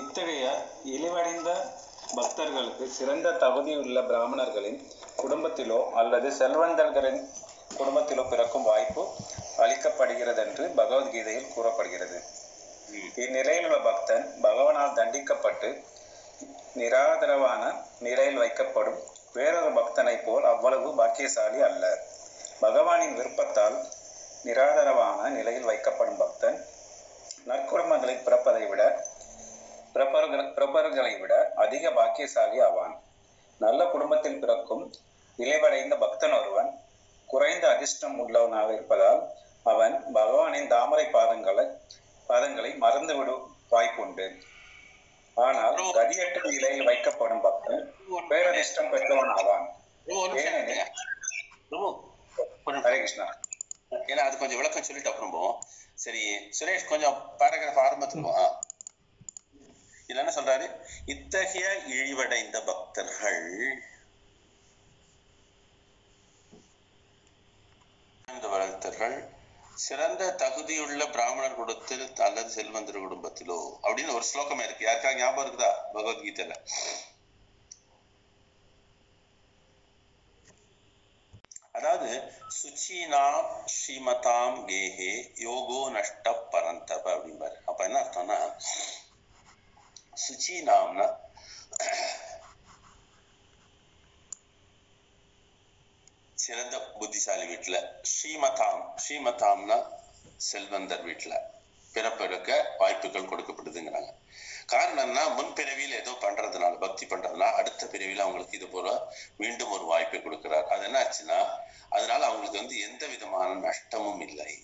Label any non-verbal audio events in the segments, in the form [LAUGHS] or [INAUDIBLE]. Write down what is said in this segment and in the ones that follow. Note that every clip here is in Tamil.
இத்தகைய இழிவடைந்த பக்தர்களுக்கு சிறந்த தகுதியுள்ள பிராமணர்களின் குடும்பத்திலோ அல்லது செல்வந்தர்களின் குடும்பத்திலோ பிறக்கும் வாய்ப்பு அளிக்கப்படுகிறது என்று பகவத்கீதையில் கூறப்படுகிறது. இந்நிலையில் உள்ள பக்தன் பகவானால் தண்டிக்கப்பட்டு நிராதரவான நிலையில் வைக்கப்படும் வேறொரு பக்தனைப் போல் அவ்வளவு பாக்கியசாலி அல்ல. பகவானின் விருப்பத்தால் நிராதரவான நிலையில் வைக்கப்படும் பக்தன் நற்குடும்பங்களில் பிறப்பதை விட பிறப்பர்கள் பிறப்பர்களை விட அதிக பாக்கியசாலி ஆவான். நல்ல குடும்பத்தில் பிறக்கும் இழிவடைந்த பக்தன் ஒருவன் குறைந்த அதிர்ஷ்டம் உள்ளவனாக இருப்பதால் அவன் பகவானின் தாமரை பாதங்களை பாதங்களை மறந்துவிடும் வாய்ப்புண்டு ஆனால் கதியற்ற நிலையில் வைக்கப்படும் பக்தன் பேரதிர்ஷ்டம் பெற்றவன் ஆவான். ஹரே. கிருஷ்ணா. ஏன்னா அது கொஞ்சம் விளக்கம் சொல்லிட்டு அப்புறம் போவோம் சரி சுரேஷ் கொஞ்சம் பேராகிராஃப் ஆரம்பத்துக்கு. இதுல என்ன சொல்றாரு? இத்தகைய இழிவடைந்த பக்தர்கள் சிறந்த தகுதியுள்ள பிராமணர் குடத்தில் அல்லது செல்வந்தர் குடும்பத்திலோ அப்படின்னு ஒரு ஸ்லோகமே இருக்கு. யாருக்கா ஞாபகம் இருக்குதா? பகவத்கீதையில? அதாவது சுச்சினா ஸ்ரீமதாம் கேஹே யோகோ நஷ்ட பரந்தப அப்படிம்பாரு. அப்ப என்ன அர்த்தம்னா சுச்சீனாம்னா சிறந்த புத்திசாலி வீட்டுல. ஸ்ரீமதாம் ஸ்ரீமதாம்னா செல்வந்தர் வீட்டுல. பிறப்பெடுக்க வாய்ப்புகள் கொடுக்கப்படுதுங்கிறாங்க. காரணம் என்ன முன்பிறவியில் ஏதோ பண்றதுனால பக்தி பண்றதுனால அடுத்த பிறவியில அவங்களுக்கு இது போல மீண்டும் ஒரு வாய்ப்பை கொடுக்கிறார். அது என்ன ஆச்சுன்னா அதனால அவங்களுக்கு வந்து எந்த விதமான நஷ்டமும் இல்லை.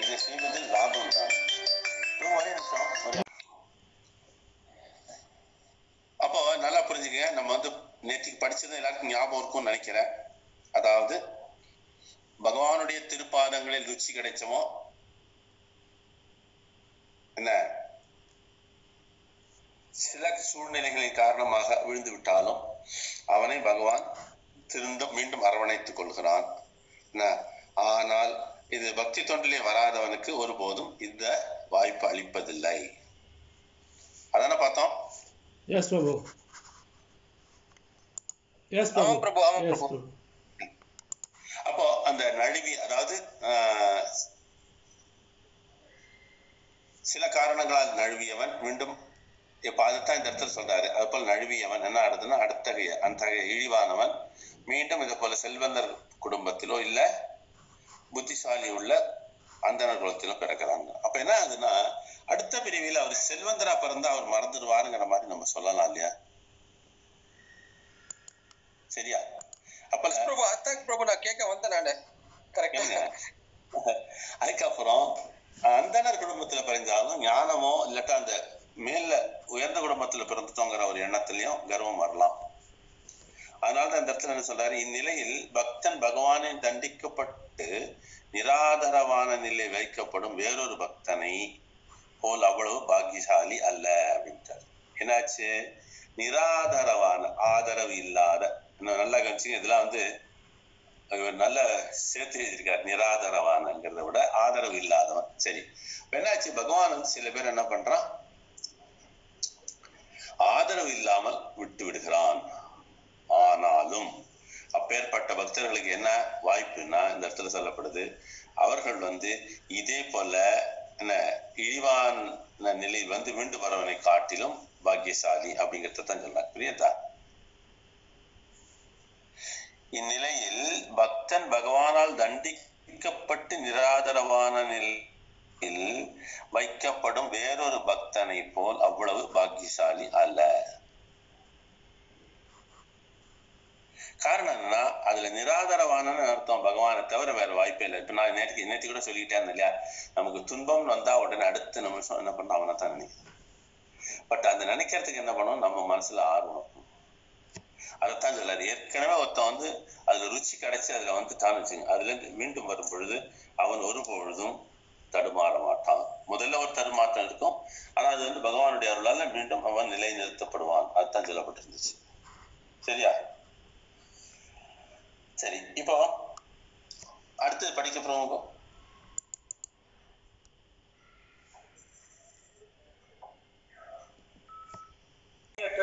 இதை செய்வதில் லாபம் தான் இதோ ஒரே நிமிஷம் ஒரே- அப்போ நல்லா புரிஞ்சுக்கங்க நம்ம வந்து நேற்றுக்கு படிச்சது எல்லாருக்கும் ஞாபகம் இருக்கும்னு நினைக்கிறேன். அதாவது பகவானுடைய திருப்பாதங்களில் ருச்சி கிடைச்சமோ? என்ன? சில சூழ்நிலைகளின் காரணமாக விழுந்து விட்டாலும் அவனை பகவான் திரும்ப மீண்டும் அரவணைத்துக் கொள்கிறான். ஆனால் இது பக்தி தொண்டிலே வராதவனுக்கு ஒருபோதும் இந்த வாய்ப்பு அளிப்பதில்லை. அதான பார்த்தோம்? Yes, Prabhu. ஆமா. பிரபு ஆமா பிரபு. அப்போ அந்த நழுவி அதாவது சில காரணங்களால் நழுவியவன் மீண்டும் இப்ப அதைத்தான் இந்த இடத்துல சொல்றாரு அது போல நழுவியவன் என்ன ஆகுதுன்னா அடுத்தகைய அத்தகைய இழிவானவன் மீண்டும் இது போல செல்வந்தர் குடும்பத்திலோ இல்ல புத்திசாலி உள்ள அந்தனர் குலத்திலோ பிறக்கிறாங்க அப்ப என்ன ஆகுதுன்னா அடுத்த பிரிவில் அவர் செல்வந்தரா பிறந்தா அவர் மறந்துடுவாருங்கிற மாதிரி நம்ம சொல்லலாம் இல்லையா சரியா அப்ப பிரபு அதான் பிரபு நான் கேட்க வந்தேன் நானு. கரெக்டா? அதுக்கப்புறம் அந்தனர் குடும்பத்துல பிறந்தாலும் ஞானமோ இல்லாட்டா அந்த மேல உயர்ந்த குடும்பத்துல பிறந்துட்டோங்கிற ஒரு எண்ணத்திலையும் கர்வம் வரலாம். அதனாலதான் இந்த இடத்துல என்ன சொல்றாரு? இந்நிலையில் பக்தன் பகவானை தண்டிக்கப்பட்டு நிராதரவான நிலை வைக்கப்படும் வேறொரு பக்தனை போல் அவ்வளவு பாக்கியசாலி அல்ல அப்படின்ட்டார். என்னாச்சு? நிராதரவான ஆதரவு இல்லாத நல்லா கவனிச்சுங்க இதெல்லாம் வந்து நல்ல சேர்த்து எழுதியிருக்கார். நிராதரவானங்கிறத விட ஆதரவு இல்லாதவன். சரி. என்னாச்சு? பகவான் வந்து சில பேர் என்ன பண்றான்? ஆதரவு இல்லாமல் விட்டு விடுகிறான். ஆனாலும் அப்பேற்பட்ட பக்தர்களுக்கு என்ன வாய்ப்புன்னா இந்த இடத்துல சொல்லப்படுது அவர்கள் வந்து இதே போல என்ன இழிவான நிலையில் வந்து மீண்டு வரவனை காட்டிலும் பாக்கியசாலி அப்படிங்கிறத தான் சொல்றாங்க புரியுதா? இந்நிலையில் பக்தன் பகவானால் தண்டிக்கப்பட்டு நிராதரவான நிலையில் வைக்கப்படும் வேறொரு பக்தனை போல் அவ்வளவு பாக்கியசாலி அல்ல. காரணம் என்னன்னா அதுல நிராதரவானன்னு அர்த்தம் பகவானை தவிர வேற வாய்ப்பே இல்லை. இப்ப நான் நேற்று நேற்று கூட சொல்லிட்டேன் இல்லையா? நமக்கு துன்பம் வந்தா உடனே அடுத்த நிமிஷம் என்ன பண்றோம் அவனை தான் நினைக்கிறேன் பட் அந்த நினைக்கிறதுக்கு என்ன பண்ணும் நம்ம மனசுல ஆர்வம். இருக்கும். அதைத்தான் சொல்லாரு ஏற்கனவே ஒருத்தன் வந்து அதுல ருச்சி கிடைச்சு அதுல வந்துட்டான்னு வச்சுங்க அதுல இருந்து மீண்டும் வரும் பொழுது அவன் ஒரு பொழுதும் தடுமாற மாட்டான். முதல்ல ஒரு தடுமாற்றம் இருக்கும். ஆனா அது வந்து பகவானுடைய அருளால மீண்டும் அவன் நிலை நிறுத்தப்படுவான் அதுதான் சொல்லப்பட்டிருந்துச்சு. சரியா? சரி இப்போ அடுத்தது படிக்க போறவங்க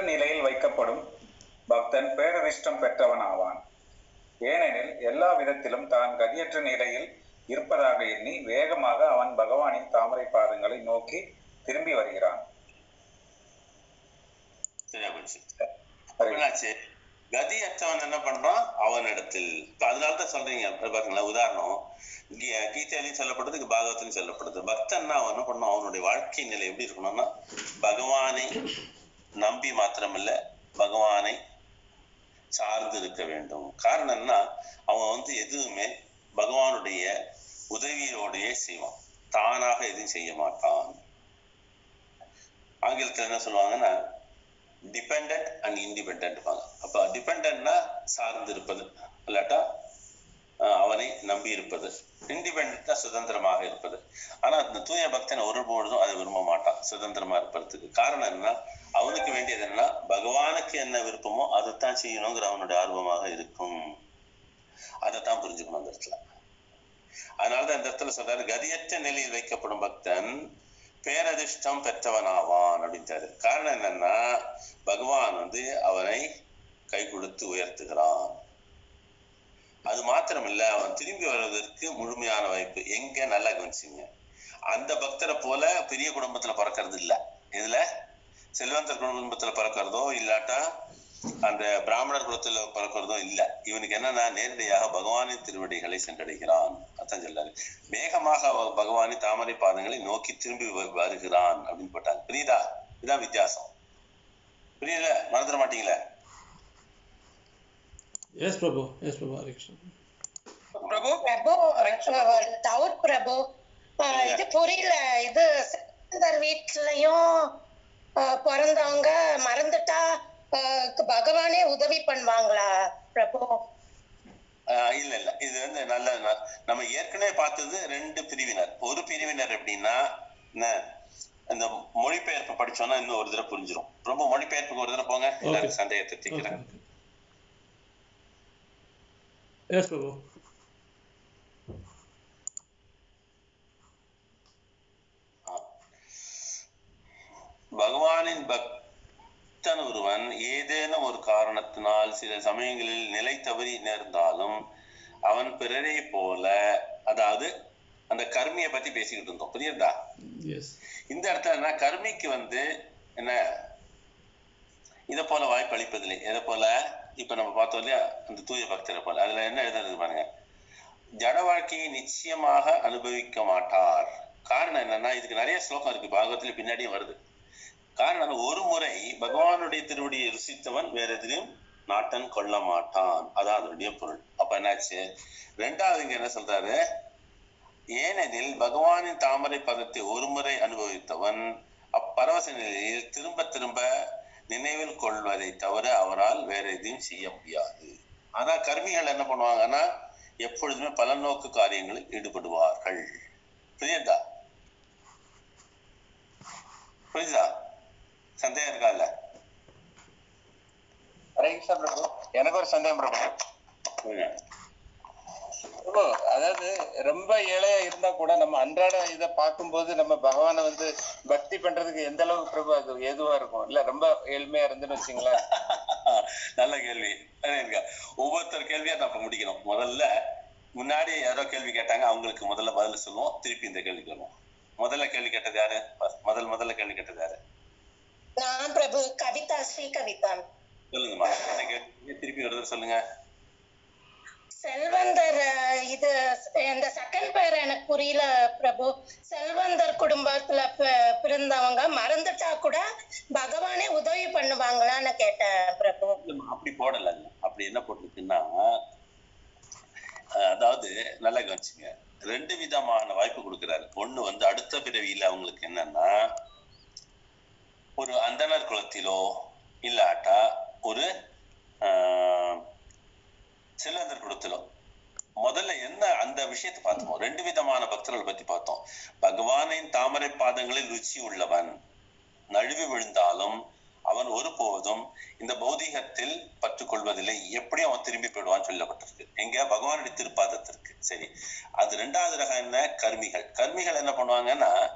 நிலையில் வைக்கப்படும் பக்தன் பேரதிர்ஷ்டம் பெற்றவன் ஆவான் ஏனெனில் எல்லா விதத்திலும் தான் கதியற்ற நிலையில் இருப்பதாக எண்ணி வேகமாக அவன் பகவானின் தாமரை பாதங்களை நோக்கி திரும்பி வருகிறான். கதியற்றவன் என்ன பண்றான்? அவனிடத்தில். அதனாலதான் சொல்றீங்க. இப்ப பாருங்களேன் உதாரணம். கீதையிலையும் சொல்லப்படுது பாகவத்திலையும் சொல்லப்படுது. பக்தன்னா அவன் என்ன பண்ணும் அவனுடைய வாழ்க்கை நிலை எப்படி இருக்கணும்னா பகவானை நம்பி மாத்திரமில்ல பகவானை சார்ந்து இருக்க வேண்டும். காரணம்னா அவன் வந்து எதுவுமே பகவானுடைய உதவியோடையே செய்வான். தானாக எதுவும் செய்ய மாட்டான். ஆங்கிலத்துல என்ன சொல்லுவாங்கன்னா டிபெண்ட் அண்ட் இண்டிபெண்ட் அப்ப டிபெண்ட்னா சார்ந்து இருப்பது இல்லாட்டா அவனை நம்பி இருப்பது. இண்டிபெண்டா சுதந்திரமாக இருப்பது. ஆனா அந்த தூய பக்தன் ஒருபொழுதும் அதை விரும்ப மாட்டான். சுதந்திரமா இருப்பதுக்கு காரணம் என்ன அவனுக்கு வேண்டியது என்னன்னா பகவானுக்கு என்ன விருப்பமோ அதைத்தான் செய்யணுங்கிற அவனுடைய ஆர்வமாக இருக்கும். அதைத்தான் புரிஞ்சுக்கணும் அந்த இடத்துல. அதனாலதான் இந்த இடத்துல சொல்றாரு கதியற்ற நிலையில் வைக்கப்படும் பக்தன் பேரதிர்ஷ்டம் பெற்றவனாவான் அப்படின்றாரு. காரணம் என்னன்னா பகவான் வந்து அவனை கை கொடுத்து உயர்த்துகிறான். அது மாத்திரமில்ல அவன் திரும்பி வருவதற்கு முழுமையான வாய்ப்பு. எங்க நல்லா கவனிச்சுங்க. அந்த பக்தரை போல பெரிய குடும்பத்துல பிறக்கிறது இல்ல. இதுல செல்வந்தர் குடும்பத்துல பிறக்கிறதோ இல்லாட்டா அந்த பிராமணர் குலத்துல பிறக்கிறதோ இல்ல. இவனுக்கு என்னன்னா நேரடியாக பகவானின் திருவடிகளை சென்றடைகிறான். அதான் சொல்லாரு வேகமாக பகவானி பகவானின் தாமரை பாதங்களை நோக்கி திரும்பி வ- வருகிறான் அப்படின்னு போட்டாங்க. புரியுதா? இதுதான் வித்தியாசம். புரியல மறந்துட மாட்டீங்களே? Yes, Prabhu. Yes, Prabhu. Hare Krishna. Prabhu Prabhu doubt Prabhu இது புரியல. இது சிக்கந்தர் வீட்லயும் பிறந்தவங்க மறந்துட்டா பகவானே உதவி பண்ணுவாங்களா பிரபு ஆஹ் இல்ல இல்ல. இது வந்து நல்ல நம்ம ஏற்கனவே பார்த்தது ரெண்டு பிரிவினர். ஒரு பிரிவினர் எப்படின்னா என்ன இந்த மொழிபெயர்ப்பு படிச்சோம்னா இன்னும் ஒரு தடவை புரிஞ்சிடும் ரொம்ப மொழிபெயர்ப்புக்கு ஒரு தடவை போங்க. எல்லாருக்கும் சந்தேகத்தை Okay. Yes, Prabhu. பகவானின் பக்தன் ஒருவன் ஏதேனும் ஒரு காரணத்தினால் சில சமயங்களில் நிலை தவறி நேர்ந்தாலும் அவன் பிறரை போல அதாவது அந்த கர்மியை பத்தி பேசிக்கிட்டு இருந்தோம் புரியுதா. இந்த இடத்துல என்ன கர்மிக்கு வந்து என்ன இதை போல வாய்ப்பு அளிப்பதில்லை எதை போல இப்ப நம்ம பார்த்தோம் இல்லையா? அந்த தூய பக்தரை போல. அதுல என்ன எழுதுறது பாருங்க. ஜட வாழ்க்கையை நிச்சயமாக அனுபவிக்க மாட்டார். காரணம் என்னன்னா இதுக்கு நிறைய ஸ்லோகம் இருக்கு. பாகவத்துல பின்னாடியும் வருது. காரணம் ஒரு முறை பகவானுடைய திருவடியை ருசித்தவன் வேற எதிலையும் நாட்டன் கொள்ள மாட்டான். அதான் அதனுடைய பொருள். அப்ப என்னாச்சு? ரெண்டாவது இங்க என்ன சொல்றாரு? ஏனெனில் பகவானின் தாமரை பதத்தை ஒரு முறை அனுபவித்தவன் அப்பரவச நிலையில் திரும்ப திரும்ப நினைவில் கொள்வதை தவிர அவரால் வேற எதையும் செய்ய முடியாது. ஆனா கர்மிகள் என்ன பண்ணுவாங்கன்னா எப்பொழுதுமே பலநோக்கு காரியங்களில் ஈடுபடுவார்கள். புரியுதா? புரியுதா? சந்தேகம் இருக்கா இல்ல? எனக்கு ஒரு சந்தேகம்? பிரபு அதாவது ரொம்ப ஏழையா இருந்தா கூட நம்ம அன்றாட இத பார்க்கும்போது நம்ம பகவானை வந்து பக்தி பண்றதுக்கு எந்த அளவுக்கு பிரபு அது ஏதுவா இருக்கும்? இல்ல ரொம்ப ஏழ்மையா இருந்துன்னு வச்சுங்களேன். [LAUGHS] நல்ல கேள்வி. ஒவ்வொருத்தர் கேள்வியா நம்ம முடிக்கணும். முதல்ல முன்னாடி யாரோ கேள்வி கேட்டாங்க அவங்களுக்கு முதல்ல பதில் சொல்லுவோம். திருப்பி இந்த கேள்விக்கு வருவோம் முதல்ல கேள்வி கேட்டது யாரு? முதல் முதல்ல கேள்வி கேட்டது யாரு? நான் பிரபு. கவிதா ஸ்ரீ கவிதா சொல்லுங்கம்மா. என்ன கேள்வி? திருப்பி ஒரு சொல்லுங்க. செல்வந்தர் இது இந்த செகண்ட் பேர் எனக்கு புரியல பிரபு. செல்வந்தர் குடும்பத்துல பிறந்தவங்க மறந்துட்டா கூட பகவானே உதவி பண்ணுவாங்களான்னு கேட்டேன் பிரபு. அப்படி போடலங்க அப்படி என்ன போட்டிருக்குன்னா அதாவது நல்லா கவனிச்சுங்க. ரெண்டு விதமான வாய்ப்பு கொடுக்கிறாரு. ஒண்ணு வந்து அடுத்த பிறவியில அவங்களுக்கு என்னன்னா ஒரு அந்தணர் குலத்திலோ இல்லாட்டா ஒரு ஆஹ், செல்வந்தர் குலத்திலோ முதல்ல என்ன அந்த விஷயத்தை பார்த்தோம் ரெண்டு விதமான பக்தர்கள் பத்தி பார்த்தோம். பகவானின் தாமரை பாதங்களில் ருச்சி உள்ளவன். நழுவி விழுந்தாலும் அவன் ஒருபோதும் இந்த பௌதீகத்தில் பற்றுக் கொள்வதில்லை. எப்படியும் அவன் திரும்பி போயிடுவான்னு சொல்லப்பட்டிருக்கு. எங்க பகவானுடைய திருப்பாதத்திற்கு. சரி. அது ரெண்டாவது ரகம் என்ன? கர்மிகள். கர்மிகள் என்ன பண்ணுவாங்கன்னா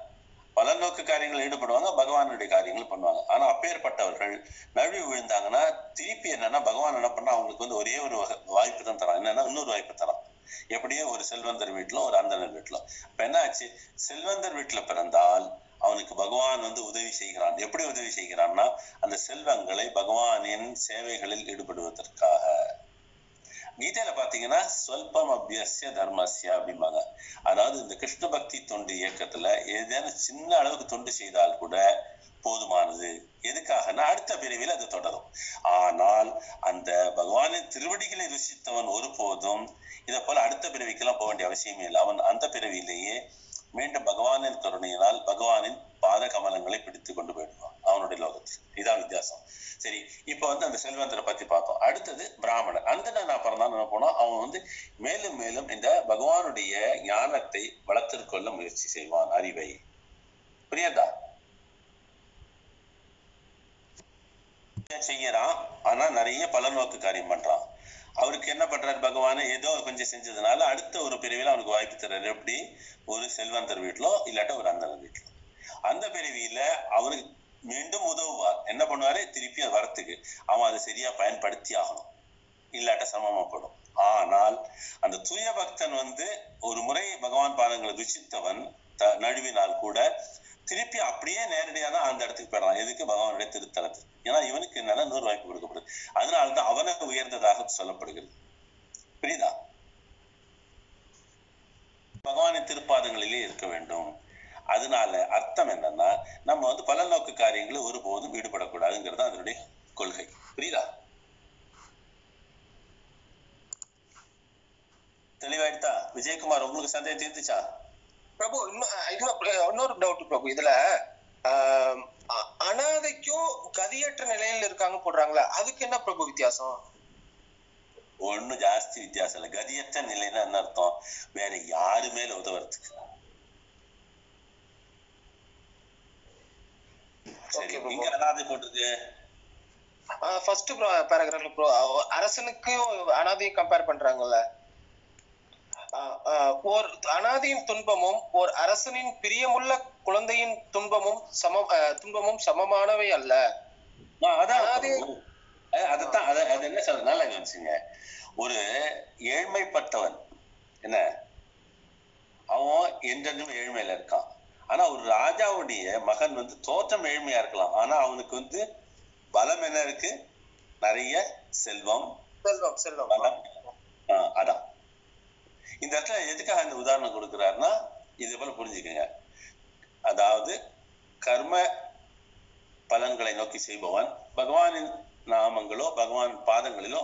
பல நோக்கு காரியங்கள் ஈடுபடுவாங்க பகவானுடைய காரியங்கள் பண்ணுவாங்க. ஆனா அப்பேற்பட்டவர்கள் நழுவி விழுந்தாங்கன்னா திருப்பி என்னன்னா பகவான் என்ன பண்ணா அவங்களுக்கு வந்து ஒரே ஒரு வாய்ப்பு தான் தரான். என்னன்னா இன்னொரு வாய்ப்பு தரான். எப்படியோ ஒரு செல்வந்தர் வீட்டிலும் ஒரு அந்தனர் வீட்டுல. இப்ப என்ன ஆச்சு? செல்வந்தர் வீட்டுல பிறந்தால் அவனுக்கு பகவான் வந்து உதவி செய்கிறான். எப்படி உதவி செய்கிறான்னா அந்த செல்வங்களை பகவானின் சேவைகளில் ஈடுபடுவதற்காக. கீதையில பாத்தீங்கன்னா சொல்பம் அபியசிய தர்மஸ்ய அப்படிம்பாங்க. அதாவது இந்த கிருஷ்ண பக்தி தொண்டு இயக்கத்துல ஏதேனும் சின்ன அளவுக்கு தொண்டு செய்தால் கூட போதுமானது. எதுக்காகனா அடுத்த பிரிவில் அது தொடரும். ஆனால் அந்த பகவானின் திருவடிகளை ருசித்தவன் ஒருபோதும் இதை போல அடுத்த பிறவிக்கெல்லாம் போக வேண்டிய அவசியமே இல்லை. அவன் அந்த பிறவியிலேயே மீண்டும் பகவானின் கருணையினால் பகவானின் பாத கமலங்களை பிடித்து கொண்டு போயிடுவான் அவனுடைய லோகத்தில். இதான் வித்தியாசம். சரி இப்ப வந்து அந்த செல்வந்தரை பத்தி பார்த்தோம். அடுத்தது பிராமணன் அந்த நான் பிறந்தான் என்ன போனோம் அவன் வந்து மேலும் மேலும் இந்த பகவானுடைய ஞானத்தை வளர்த்திற்கொள்ள முயற்சி செய்வான். அறிவை. புரியாதா? செய்யறான். ஆனா நிறைய பலநோக்கு காரியம் பண்றான். அவருக்கு என்ன பண்றாரு பகவான் ஏதோ கொஞ்சம் செஞ்சதுனால அடுத்த ஒரு பிரிவில் அவனுக்கு வாய்ப்பு தர்றாரு. எப்படி? ஒரு செல்வந்தர் வீட்டிலோ இல்லாட்ட ஒரு அந்தனர் வீட்டிலோ. அந்த பிரிவியில அவனுக்கு மீண்டும் உதவுவார். என்ன பண்ணுவாரு? திருப்பி அது வரத்துக்கு. அவன் அதை சரியா பயன்படுத்தி ஆகணும். இல்லாட்ட சமமாப்படும் ஆனால் அந்த தூய பக்தன் வந்து ஒரு முறை பகவான் பாதங்களை ருச்சித்தவன் த- நழுவினால் கூட திருப்பி அப்படியே நேரடியாக தான் அந்த இடத்துக்கு போயிடலாம். எதுக்கு பகவானுடைய திருத்தலத்துக்கு ஏன்னா இவனுக்கு என்னன்னா நூறு வாய்ப்பு கொடுக்கப்படுது அதனாலதான் அவனுக்கு உயர்ந்ததாக சொல்லப்படுகிறது. புரியுதா? பகவானின் திருப்பாதங்களிலே இருக்க வேண்டும். அதனால அர்த்தம் என்னன்னா நம்ம வந்து பல நோக்கு காரியங்களை ஒருபோதும் ஈடுபடக்கூடாதுங்கிறது அதனுடைய கொள்கை. புரியுதா? தெளிவாயிடுதா? விஜயகுமார் உங்களுக்கு சந்தேகம் தீர்த்துச்சா பிரபு இன்னும் இன்னொரு டவுட் பிரபு இதுல அனாதைக்கும் கதியற்ற நிலையில இருக்காங்க போடுறாங்களா அதுக்கு என்ன பிரபு வித்தியாசம்? ஒண்ணும் ஜாஸ்தி வித்தியாசம் இல்லை. கதியற்ற நிலைன்னா என்ன அர்த்தம்? வேற யாரு மேல உதவுறதுக்கு? சரி. நீங்க அனாதை போட்டிருக்கு. ஃபர்ஸ்ட் பேராகிராஃப்ல ப்ரோ அரசனுக்கும் அனாதையும் கம்பேர் பண்றாங்கல்ல. ஓர் அனாதையின் துன்பமும் ஓர் அரசனின் பிரியமுள்ள குழந்தையின் துன்பமும் சம துன்பமும் சமமானவை அல்ல. அதைத்தான் அதை அது என்ன நல்லா கவனிச்சுங்க ஒரு ஏழ்மைப்பட்டவன் என்ன? அவன் என்றென்றும் ஏழ்மையில இருக்கான். ஆனா ஒரு ராஜாவுடைய மகன் வந்து தோற்றம் ஏழ்மையா இருக்கலாம். ஆனா அவனுக்கு வந்து பலம் என்ன இருக்கு? நிறைய செல்வம். செல்வம் செல்வம். பலம். அதான். இந்த இடத்துல எதுக்காக இந்த உதாரணம் கொடுக்குறாருன்னா இது போல புரிஞ்சுக்கங்க. அதாவது கர்ம பலன்களை நோக்கி செய்பவன் பகவானின் நாமங்களோ பகவான் பாதங்களிலோ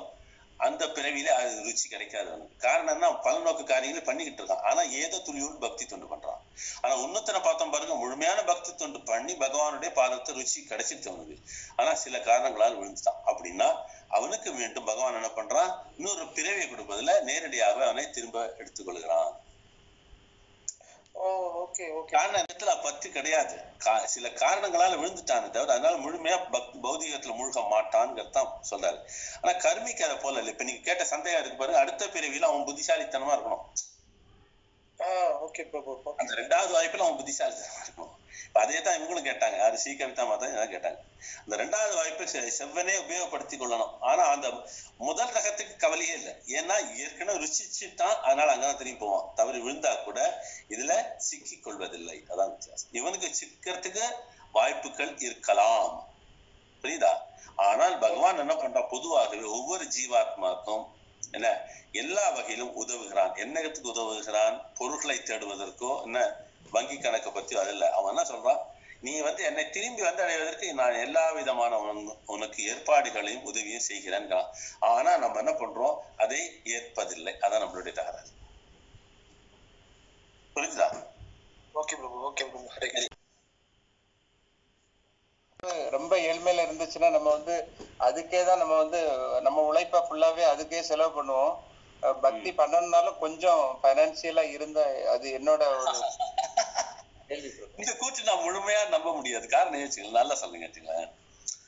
அந்த பிறவியில அது ருச்சி கிடைக்காது அவனுக்கு. காரணம் என்ன? பலநோக்கு காரியங்களை பண்ணிக்கிட்டு இருக்கான். ஆனா ஏதோ துளியோடு பக்தி தொண்டு பண்றான். ஆனா உன்னத்தனை பார்த்தோம் பாருங்க முழுமையான பக்தி தொண்டு பண்ணி பகவானுடைய பாதத்தை ருச்சி கிடைச்சிருச்சு அவனுக்கு. ஆனா சில காரணங்களால் விழுந்துட்டான். அப்படின்னா அவனுக்கு மீண்டும் பகவான் என்ன பண்றான்? இன்னொரு பிறவியை கொடுப்பதுல நேரடியாக அவனை திரும்ப எடுத்துக்கொள்கிறான். ஓ ஓகே ஓகே காரணம் இடத்துல பத்து கிடையாது. சில காரணங்களால விழுந்துட்டானே தவிர அதனால முழுமையா பக் பௌதிகத்துல முழுக மாட்டான்ங்கிறது தான் சொல்றாரு. ஆனா கர்மிக்கு அதை போல இல்லை. இப்ப நீங்க கேட்ட சந்தேகம் இருக்கு பாருங்க. அடுத்த பிறவியில அவன் புத்திசாலித்தனமா இருக்கணும். அந்த ரெண்டாவது வாய்ப்புல அவன் புத்திசாலித்தனமா இருக்கணும். அதே தான் இவங்களும் கேட்டாங்க. யாரு? சி. கவிதா மாதா இதான் கேட்டாங்க. அந்த ரெண்டாவது வாய்ப்பை செ- செவ்வனே உபயோகப்படுத்தி கொள்ளணும். ஆனா அந்த முதல் ரகத்துக்கு கவலையே இல்லை. ஏன்னா ஏற்கனவே ருசிச்சுட்டான். அதனால அங்கதான் திரும்பி போவான். தவறி விழுந்தா கூட இதுல சிக்கிக் கொள்வதில்லை. அதான் வித்தியாசம். இவனுக்கு சிக்கிறதுக்கு வாய்ப்புகள் இருக்கலாம். புரியுதா? ஆனால் பகவான் என்ன பண்றான்? பொதுவாகவே ஒவ்வொரு ஜீவாத்மாக்கும் என்ன? எல்லா வகையிலும் உதவுகிறான். என்னத்துக்கு உதவுகிறான்? பொருட்களை தேடுவதற்கோ என்ன? வங்கி கணக்கை பத்தி அதில்ல அவன் என்ன சொல்றான்? நீ வந்து என்னை திரும்பி வந்து அடைவதற்கு நான் எல்லா விதமான உன்- உனக்கு ஏற்பாடுகளையும் உதவியும் செய்கிறேன்கிறான் ஆனா நம்ம என்ன பண்றோம்? அதை ஏற்பதில்லை. அதான் நம்மளுடைய தகராறு. புரியுதா ஓகே பிரபு ஓகே கிருஷ்ணா. ரொம்ப ஏழ்மையில இருந்துச்சுன்னா நம்ம வந்து அதுக்கே தான் நம்ம வந்து நம்ம உழைப்ப ஃபுல்லாவே அதுக்கே செலவு பண்ணுவோம். பக்தி பண்ணணும்னாலும் கொஞ்சம் பைனான்சியலா இருந்தா அது என்னோட ஒரு. இந்த கூற்று நான் முழுமையா நம்ப முடியாது. காரணம் வச்சுக்கலாம் நல்லா சொல்லுங்க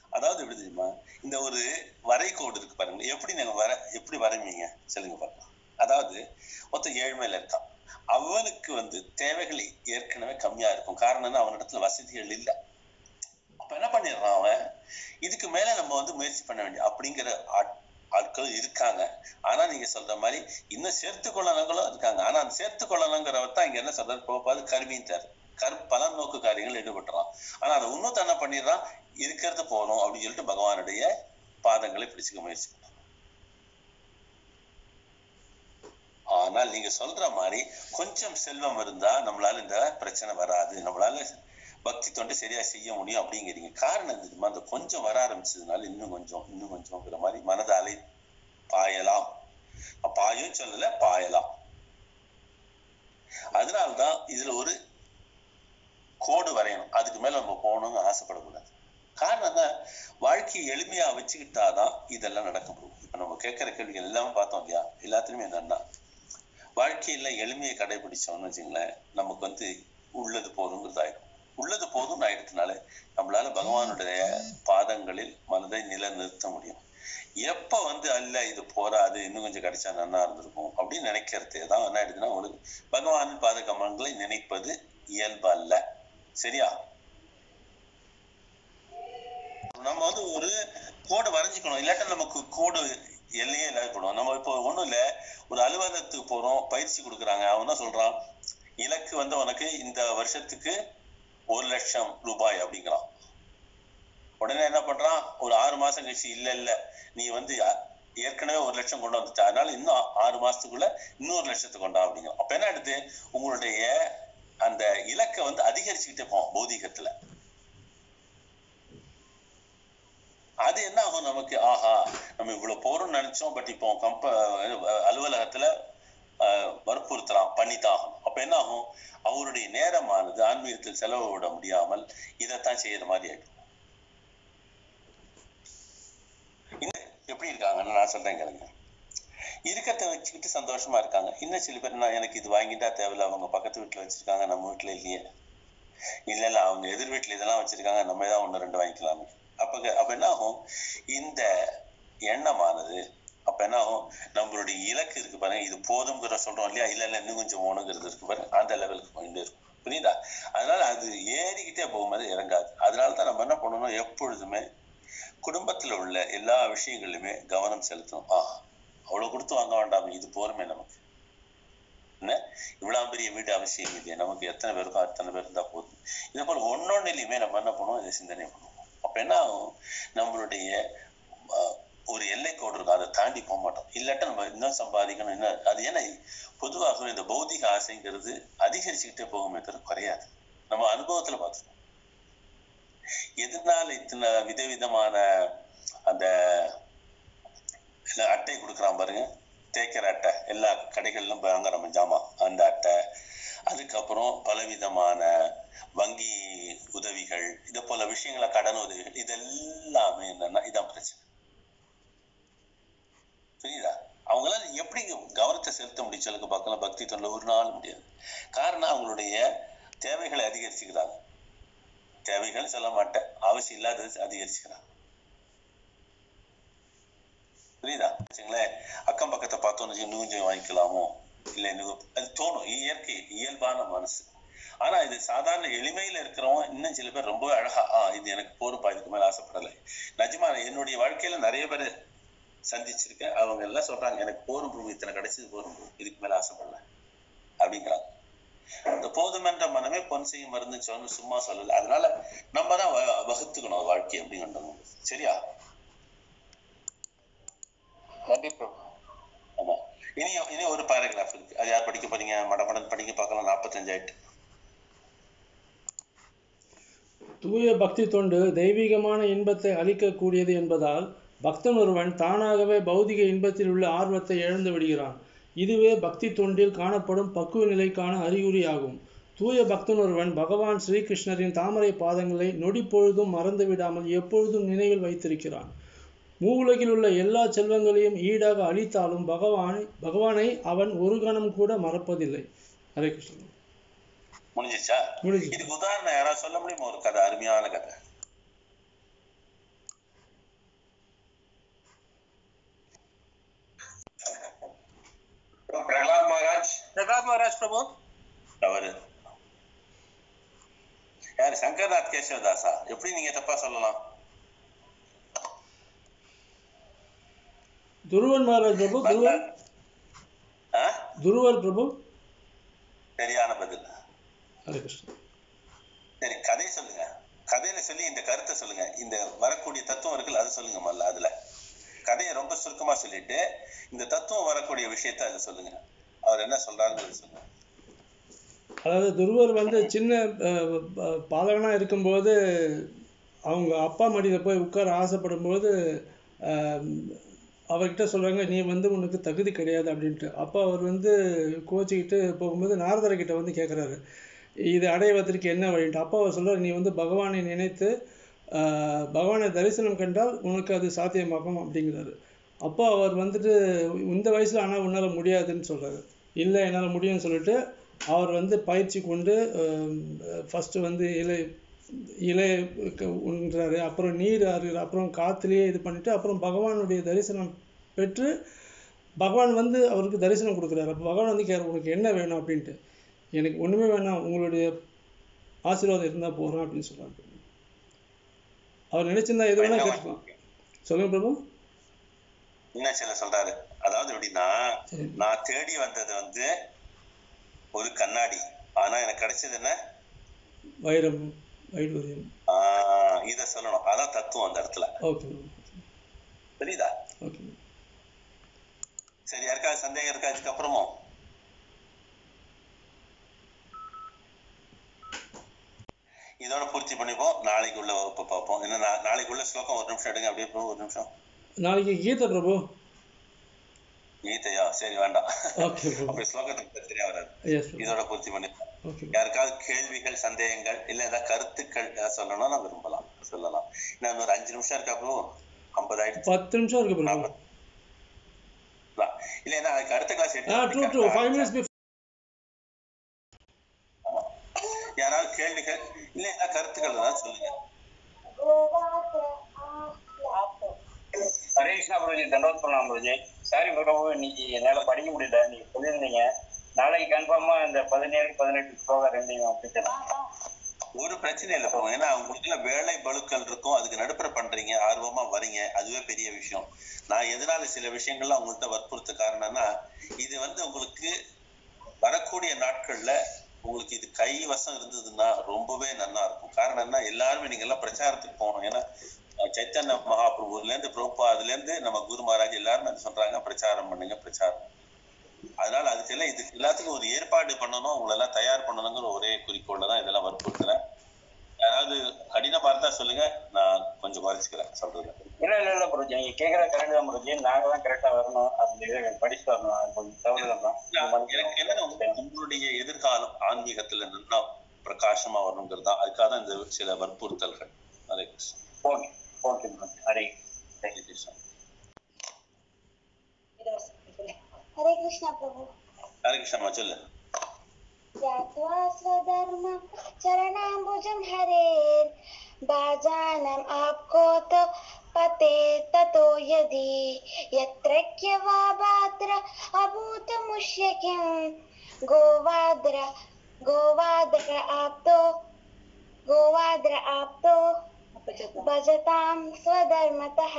அதாவது எப்படி தெரியுமா? இந்த ஒரு வரைகோடு இருக்கு பாருங்க. எப்படி நீங்க வர எப்படி வரைவீங்க? சொல்லுங்க பார்க்கலாம் அதாவது ஒருத்தன் ஏழ்மையில இருக்கான் அவனுக்கு வந்து தேவைகள் ஏற்கனவே கம்மியா இருக்கும். காரணம் என்ன? அவனிடத்துல வசதிகள் இல்லை. அப்ப என்ன பண்ணிடுறான் அவன்? இதுக்கு மேல நம்ம வந்து முயற்சி பண்ண வேண்டிய அப்படிங்கிற ஆட்களும் இருக்காங்க. ஆனா நீங்க சொல்ற மாதிரி இன்னும் சேர்த்து கொள்ளனங்களும் இருக்காங்க. ஆனா அந்த சேர்த்து கொள்ளனங்கிறவர் தான் இங்க என்ன சொல்றாரு? போகாது கருவியும் தரு கரு பல நோக்கு காரியங்கள் ஈடுபட்டுறான். ஆனா அதை இன்னும் தானே பண்ணிடுறான்? இருக்கிறது போகணும் அப்படின்னு சொல்லிட்டு பகவானுடைய பாதங்களை பிடிச்சுக்க முயற்சி ஆனால் நீங்க சொல்ற மாதிரி கொஞ்சம் செல்வம் இருந்தா நம்மளால இந்த பிரச்சனை வராது. நம்மளால பக்தி தொண்டு சரியா செய்ய முடியும் அப்படிங்கிறீங்க. காரணம் தெரியுமா? அந்த கொஞ்சம் வர ஆரம்பிச்சதுனால இன்னும் கொஞ்சம் இன்னும் கொஞ்சம்ங்கிற மாதிரி மனதாலே பாயலாம். பாயும் சொல்லல பாயலாம். அதனால்தான் இதுல ஒரு கோடு வரையணும். அதுக்கு மேல நம்ம போகணும்னு ஆசைப்படக்கூடாது. காரணம் தான் வாழ்க்கையை எளிமையா வச்சுக்கிட்டாதான் இதெல்லாம் நடக்க முடியும் இப்ப நம்ம கேட்கிற கேள்விகள் எல்லாமே பார்த்தோம் இல்லையா? எல்லாத்துலயுமே என்னன்னா வாழ்க்கையில எளிமையை கடைபிடிச்சோம்னு வச்சுங்களேன் நமக்கு வந்து உள்ளது போதுங்கிறது ஆயிடும் உள்ளது போதும்னு ஆயிடுறதுனால நம்மளால பகவானுடைய பாதங்களில் மனதை நிலைநிறுத்த முடியும். எப்ப வந்து அல்ல இது போராது இன்னும் கொஞ்சம் கிடைச்சா நன்னா இருந்திருக்கும் அப்படின்னு நினைக்கிறது தான் என்ன ஆயிடுதுன்னா ஒரு பகவானின் பாத கமலங்களை நினைப்பது இயல்பு அல்ல. சரியா? நம்ம வந்து ஒரு கோடு வரைஞ்சுக்கணும். இல்லாட்டா நமக்கு கோடு எல்லையே இல்லாத நம்ம இப்போ ஒண்ணும் இல்ல ஒரு அலுவலகத்துக்கு போறோம் பயிற்சி கொடுக்குறாங்க. அவன் தான் சொல்றான்? இலக்கு வந்து உனக்கு இந்த வருஷத்துக்கு ஒரு லட்சம் ரூபாய் அப்படிங்கிறான் உடனே என்ன பண்றான்? ஒரு ஆறு மாசம் கழிச்சு இல்ல இல்ல நீ வந்து ஏற்கனவே ஒரு லட்சம் கொண்டு வந்துட்ட. அதனால இன்னும் ஆறு மாசத்துக்குள்ள இன்னொரு லட்சத்தை கொண்டா அப்படிங்கிறான் அப்ப என்ன எடுத்து உங்களுடைய அந்த இலக்கை வந்து அதிகரிச்சுக்கிட்டே போவோம் பௌதீகத்துல. அது என்ன ஆகும் நமக்கு? ஆஹா நம்ம இவ்வளவு போறோம்னு நினைச்சோம். பட் இப்போ கம்ப அலுவலகத்துல வற்புறுத்தலாம் பண்ணித்தாகும் அப்ப என்ன ஆகும் அவருடைய நேரமானது ஆன்மீகத்தில் செலவு விட முடியாமல் இதைத்தான் செய்யற மாதிரி ஆயிடும். எப்படி இருக்காங்கன்னு நான் சொல்றேன் கேளுங்க. இருக்கத்தை வச்சுக்கிட்டு சந்தோஷமா இருக்காங்க. இன்னும் சில பேர் நான் எனக்கு இது வாங்கிட்டா தேவையில்ல அவங்க பக்கத்து வீட்டுல வச்சிருக்காங்க நம்ம வீட்டுல இல்லையே. இல்ல இல்ல அவங்க எதிர் வீட்டுல இதெல்லாம் வச்சிருக்காங்க நம்ம தான் ஒண்ணு ரெண்டு வாங்கிக்கலாமே. அப்ப அப்ப என்ன ஆகும் இந்த எண்ணமானது அப்ப என்ன ஆகும் நம்மளுடைய இலக்கு இருக்கு பாருங்க. இது போதுங்கிற சொல்றோம் இல்லையா? இல்ல இல்ல இன்னும் கொஞ்சம் ஓணுங்கிறது இருக்கு பாருங்க. அந்த லெவலுக்கு போயிட்டு இருக்கும். புரியுதா? அதனால அது ஏறிக்கிட்டே போகும்போது இறங்காது. அதனாலதான் நம்ம என்ன பண்ணணும்? எப்பொழுதுமே குடும்பத்துல உள்ள எல்லா விஷயங்களிலுமே கவனம் செலுத்தணும். ஆ அவ்வளவு கொடுத்து வாங்க வேண்டாம். இது போருமே நமக்கு. என்ன? இவ்வளவு பெரிய வீடு அவசியம் இல்லையா நமக்கு எத்தனை பேருக்கும் அத்தனை பேர் இருந்தா போதும். இதே போல ஒன்னொன்னுலயுமே நம்ம என்ன பண்ணுவோம்? இதை சிந்தனை பண்ணுவோம். அப்ப என்ன ஆகும்? நம்மளுடைய ஒரு எல்லை கோடு இருக்கும் அதை தாண்டி போக மாட்டோம். இல்லாட்டா நம்ம இன்னும் சம்பாதிக்கணும் இன்னும் அது ஏன்னா பொதுவாகவே இந்த பௌதிக ஆசைங்கிறது அதிகரிச்சுக்கிட்டே போகுமே தவிர குறையாது. நம்ம அனுபவத்துல பார்த்துருக்கோம் எதனால இத்தனை விதவிதமான அந்த அட்டை கொடுக்குறான் பாருங்க. தேய்க்கிற அட்டை. எல்லா கடைகளிலும் போய் வாங்குற ஜாமான். அந்த அட்டை. அதுக்கப்புறம் பலவிதமான வங்கி உதவிகள் இதை போல விஷயங்களை கடன் உதவிகள் இது எல்லாமே என்னன்னா இதான் பிரச்சனை. புரியுதா? அவங்களால எப்படி கவனத்தை செலுத்த முடியும்? சொல்லுங்க பார்க்கலாம் பக்தி தொண்டில் ஒரு நாள் முடியாது. காரணம் அவங்களுடைய தேவைகளை அதிகரிச்சுக்கிறாங்க. தேவைகள் சொல்ல மாட்டேன். அவசியம் இல்லாதது அதிகரிச்சுக்கிறாங்க. புரியுதா? வச்சுங்களேன். அக்கம் பக்கத்தை பார்த்தோன்னு வச்சு இன்னும் கொஞ்சம் வாங்கிக்கலாமோ? இல்லை இன்னும் அது தோணும். இயற்கை இயல்பான மனசு. ஆனா இது சாதாரண எளிமையில இருக்கிறவங்க இன்னும் சில பேர் ரொம்ப அழகா ஆ இது எனக்கு போருப்பா இதுக்கு மேல ஆசைப்படலை. நிஜமா என்னுடைய வாழ்க்கையில நிறைய பேர் சந்திச்சிருக்கேன் அவங்க எல்லாம் சொல்றாங்க எனக்கு போரும் பிரபு இத்தனை கிடைச்சது போரும் பிரபு. இதுக்கு மேல ஆசைப்படல அப்படிங்கிறாங்க. இந்த போதுமென்ற மனமே பொன் செய்யும் மருந்து சொன்னு சும்மா சொல்லல. அதனால நம்ம தான் வ- வகுத்துக்கணும் வாழ்க்கை அப்படிங்கிறது சரியா? ஆமா. இனி இனி ஒரு பேராகிராஃப் இருக்கு. அது யார் படிக்க போறீங்க? மடமடன் படிக்க பார்க்கலாம். நாற்பத்தஞ்சு ஆயிட்டு தூய பக்தி தொண்டு தெய்வீகமான இன்பத்தை அளிக்கக்கூடியது என்பதால் பக்தன் ஒருவன் தானாகவே பௌதிக இன்பத்தில் உள்ள ஆர்வத்தை இழந்து விடுகிறான். இதுவே பக்தி தொண்டில் காணப்படும் பக்குவ நிலைக்கான அறிகுறியாகும். தூய பக்தன் ஒருவன் பகவான் ஸ்ரீகிருஷ்ணரின் தாமரை பாதங்களை நொடி பொழுதும் மறந்து விடாமல் எப்பொழுதும் நினைவில் வைத்திருக்கிறான். மூவுலகில் உள்ள எல்லா செல்வங்களையும் ஈடாக அளித்தாலும் பகவானை பகவானை அவன் ஒரு கணம் கூட மறப்பதில்லை. ஹரே கிருஷ்ணன் முடிஞ்சிச்சா? முடிஞ்சு இதுக்கு உதாரணம் யாராவது சொல்ல முடியுமா? ஒரு கதை அருமையான கதை. பிரகலாத் மகாராஜ் பிரகலாத் மகாராஜ் பிரபு தவறு யார்? சங்கர்நாத் கேசவதாசா. எப்படி நீங்க தப்பா சொல்லலாம்? துருவன் மகாராஜ் பிரபு துருவன்? துருவர் பிரபு? சரியான பதில். சரி கதை சொல்லுங்க. கதையில சொல்லி இந்த கருத்தை சொல்லுங்க. இந்த வரக்கூடிய தத்துவம் இருக்குல்ல அது சொல்லுங்க மல்ல அதுல. கதையை ரொம்ப சுருக்கமா சொல்லிட்டு இந்த தத்துவம் வரக்கூடிய விஷயத்த அதை சொல்லுங்க. அவர் என்ன சொல்றாருன்னு சொல்லுங்க. அதாவது துருவர் வந்து சின்ன பாலகனாக இருக்கும்போது அவங்க அப்பா மடியில் போய் உட்கார ஆசைப்படும்போது அவர்கிட்ட சொல்கிறாங்க நீ வந்து உனக்கு தகுதி கிடையாது அப்படின்ட்டு. அப்போ அவர் வந்து கோச்சிக்கிட்டு போகும்போது நாரதர்கிட்ட வந்து கேட்குறாரு இது அடைவதற்கு என்ன வழின்ட்டு? அப்போ அவர் சொல்கிறார் நீ வந்து பகவானை நினைத்து பகவானை தரிசனம் கண்டால் உனக்கு அது சாத்தியமாகும் அப்படிங்கிறாரு. அப்போ அவர் வந்துட்டு இந்த வயசில் ஆனால் உன்னால் முடியாதுன்னு சொல்கிறாரு இல்லை என்னால் முடியும்னு சொல்லிட்டு அவர் வந்து பயிற்சி கொண்டு ஃபஸ்ட்டு வந்து இலை இலை உண்றாரு. அப்புறம் நீர் அருகிறார் அப்புறம் காற்றுலேயே இது பண்ணிவிட்டு அப்புறம் பகவானுடைய தரிசனம் பெற்று பகவான் வந்து அவருக்கு தரிசனம் கொடுக்குறாரு. அப்போ பகவான் வந்து கேட்குற உனக்கு என்ன வேணும்? அப்படின்ட்டு. எனக்கு ஒன்றுமே வேணாம். உங்களுடைய ஆசீர்வாதம் இருந்தால் போகிறோம் அப்படின்னு சொல்றாரு. அவர் நினைச்சிருந்தா எது வேணா கேட்டுக்கலாம் சொல்லுங்க பிரபு. என்ன சில சொல்றாரு? அதாவது எப்படின்னா நான் தேடி வந்தது வந்து ஒரு கண்ணாடி. ஆனா எனக்கு கிடைச்சது என்ன? வைரம் வைடூரியம். இத சொல்லணும். அதான் தத்துவம் அந்த இடத்துல. ஓகே. புரியுதா? சரி யாருக்காவது சந்தேகம் இருக்கா அதுக்கப்புறமும் இதோட பூர்த்தி பண்ணிப்போம். நாளைக்கு உள்ள வகுப்பு பார்ப்போம். என்ன நாளைக்கு உள்ள ஸ்லோகம் ஒரு நிமிஷம் எடுங்க அப்படியே ஒரு நிமிஷம். நாளைக்கு கீதை பிரபு. கீதையா? சரி வேண்டாம். அப்படி ஸ்லோகத்துக்கு சரியா வராது. இதோட பூர்த்தி பண்ணிப்போம். யாருக்காவது கேள்விகள் சந்தேகங்கள் இல்ல ஏதாவது கருத்துக்கள் ஏதாவது சொல்லணும்னா விரும்பலாம். சொல்லலாம். இன்னும் ஒரு அஞ்சு நிமிஷம் இருக்கா ப்ரோ ஐம்பது ஆயிடுச்சு பத்து நிமிஷம் இருக்கு. இல்ல ஏன்னா அதுக்கு அடுத்த கிளாஸ் ஆ கேள்விகள் இல்ல ஏதாவது கருத்துக்கள் ஏதாவது சொல்லுங்க. ஹரே கிருஷ்ணா குருஜி தண்டோத் பிரணாம் குருஜி சாரி பிரபு இன்னைக்கு என்னால படிக்க முடியல. நீங்க சொல்லியிருந்தீங்க. நாளைக்கு கன்ஃபார்மா இந்த பதினேழு பதினெட்டு ஸ்லோகம் ரெண்டையும் அப்படிக்கலாம் ஒரு பிரச்சனை இல்லை போங்க ஏன்னா உங்களுக்குள்ள வேலை பளுக்கள் இருக்கும். அதுக்கு நடுப்புற பண்றீங்க. ஆர்வமா வரீங்க. அதுவே பெரிய விஷயம். நான் எதனால சில விஷயங்கள்லாம் உங்கள்கிட்ட வற்புறுத்த காரணம்னா இது வந்து உங்களுக்கு வரக்கூடிய நாட்கள்ல உங்களுக்கு இது கைவசம் இருந்ததுன்னா ரொம்பவே நல்லா இருக்கும். காரணம் என்ன எல்லாருமே நீங்க எல்லாம் பிரச்சாரத்துக்கு போகணும். ஏன்னா சைத்தன்ய மகாபிரபுல இருந்து பிரபுபாதுல இருந்து நம்ம குரு மகாராஜ் எல்லாருமே என்ன சொல்றாங்க? பிரச்சாரம் பண்ணுங்க பிரச்சாரம். அதனால அதுக்கெல்லாம் இதுக்கு எல்லாத்துக்கும் ஒரு ஏற்பாடு பண்ணணும். உங்களை எல்லாம் தயார் பண்ணணுங்கிற ஒரே குறிக்கோள்ல தான் இதெல்லாம் வற்புறுத்துறேன். யாராவது கடினமா இருந்தா சொல்லுங்க. நான் கொஞ்சம் குறைச்சிக்கிறேன். சொல்றது இல்ல இல்ல இல்ல குருஜி நீங்க கேக்குற கரெக்ட் தான் குருஜி நாங்க தான் கரெக்டா வரணும் அது படிச்சு வரணும் அது கொஞ்சம் தவறுதல் தான் எனக்கு என்ன உங்களுடைய எதிர்காலம் ஆன்மீகத்துல நல்லா பிரகாசமா வரணுங்கிறது தான் அதுக்காக தான் இந்த சில வற்புறுத்தல்கள் ஹரே கிருஷ்ணன் ஓகே ஓகே குருஜி ஹரே ஹரே கிருஷ்ணன் हरे कृष्णा प्रभु ஹரே கிருஷ்ணம்மா சொல்லு ज्ञात्वा स्वधर्मं चरणाम्बुजं हरेर् बाजानम् आप्कोत पते ततो यदि यत्रैक्य वा भाद्र अभूतमुष्य किं गोवाद्र गोवाद्र आप्तो गोवाद्र आप्तो भजतां स्वधर्मतः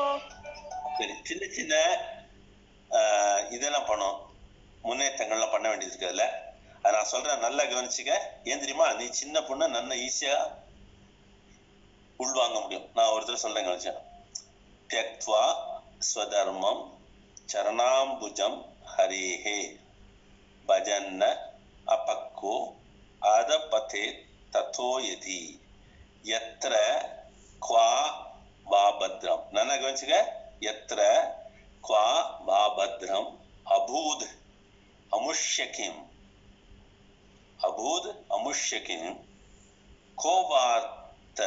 சரி சின்ன சின்ன ஆஹ், இதெல்லாம் பண்ணணும் முன்னேற்றங்கள்லாம் பண்ண வேண்டியது இருக்கு அதுல அதை நான் சொல்றேன் நல்லா கவனிச்சுக்க ஏன் தெரியுமா நீ சின்ன பொண்ணு நல்லா ஈஸியா உள்வாங்க முடியும் நான் ஒரு தடவை சொல்றேன் त्यक्त्वा स्वधर्मं चरणाम्बुजं हरेः। भजन्न अपक्को आदपते ततो यदि। यत्र क्वा बाभद्रम नन्ना गमनिचुक यत्र क्वा बाभद्रम अभूद अमुष्यकिम अभूद अमुष्यकिम को वार्त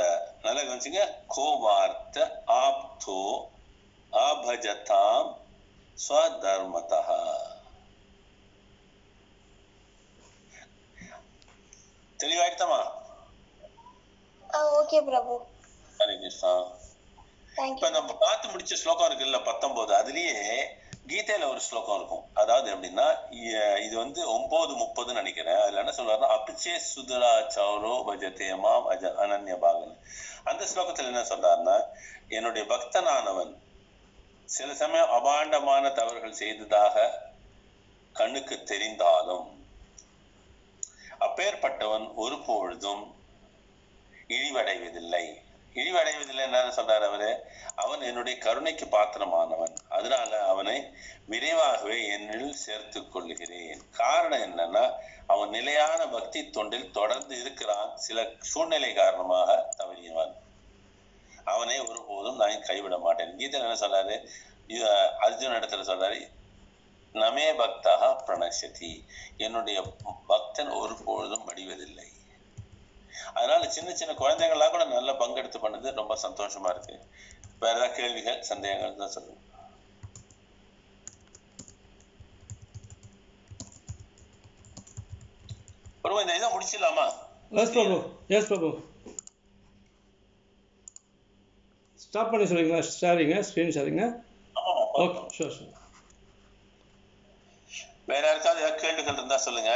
नन्ना को वार्त அபஜதாம் ஸ்வதர்மதா தெளிவாயிடுத்தமா? ஓகே பிரபு. இப்ப நம்ம பார்த்து முடிச்ச ஸ்லோகம் இருக்குல்ல பத்தொன்பது அதுலயே கீதையில ஒரு ஸ்லோகம் இருக்கும். அதாவது எப்படின்னா இது வந்து ஒன்பது முப்பதுன்னு நினைக்கிறேன். அதுல என்ன சொல்றாருன்னா அபிச்சே சுதரா சௌரோ பஜதே மாம் அஜ அனன்ய பாகன். அந்த ஸ்லோகத்துல என்ன சொல்றாருன்னா என்னுடைய பக்தனானவன் சில சமயம் அபாண்டமான தவறுகள் செய்ததாக கண்ணுக்கு தெரிந்தாலும் அப்பேற்பட்டவன் ஒரு பொழுதும் இழிவடைவதில்லை இழிவடைவதில்லை என்ன சொல்றாரு அவரு? அவன் என்னுடைய கருணைக்கு பாத்திரமானவன். அதனால அவனை விரைவாகவே என்னில் சேர்த்துக் கொள்கிறேன் காரணம் என்னன்னா அவன் நிலையான பக்தி தொண்டில் தொடர்ந்து இருக்கிறான். சில சூழ்நிலை காரணமாக தவறியவன். அவனை ஒருபோதும் நான் கைவிட மாட்டேன். கீதையில என்ன சொல்றாரு? அர்ஜுன் இடத்துல சொல்றாரு நமே பக்தாக பிரணசதி என்னுடைய பக்தன் ஒருபொழுதும் மடிவதில்லை அதனால சின்ன சின்ன குழந்தைகள்லாம் கூட நல்ல பங்கெடுத்து பண்ணது ரொம்ப சந்தோஷமா இருக்கு. வேற ஏதாவது கேள்விகள் சந்தேகங்கள் தான் சொல்லுங்க. பிரபு இந்த இதை முடிச்சிடலாமா? Yes Prabhu. Yes Prabhu. Stop பண்ணி சொல்லுங்களா ஷேரிங்க ஸ்க்ரீன் ஷேரிங்க ஓகே ஷூர் ஷூர் வேற யாருக்காவது கேள்விகள் இருந்தா சொல்லுங்க.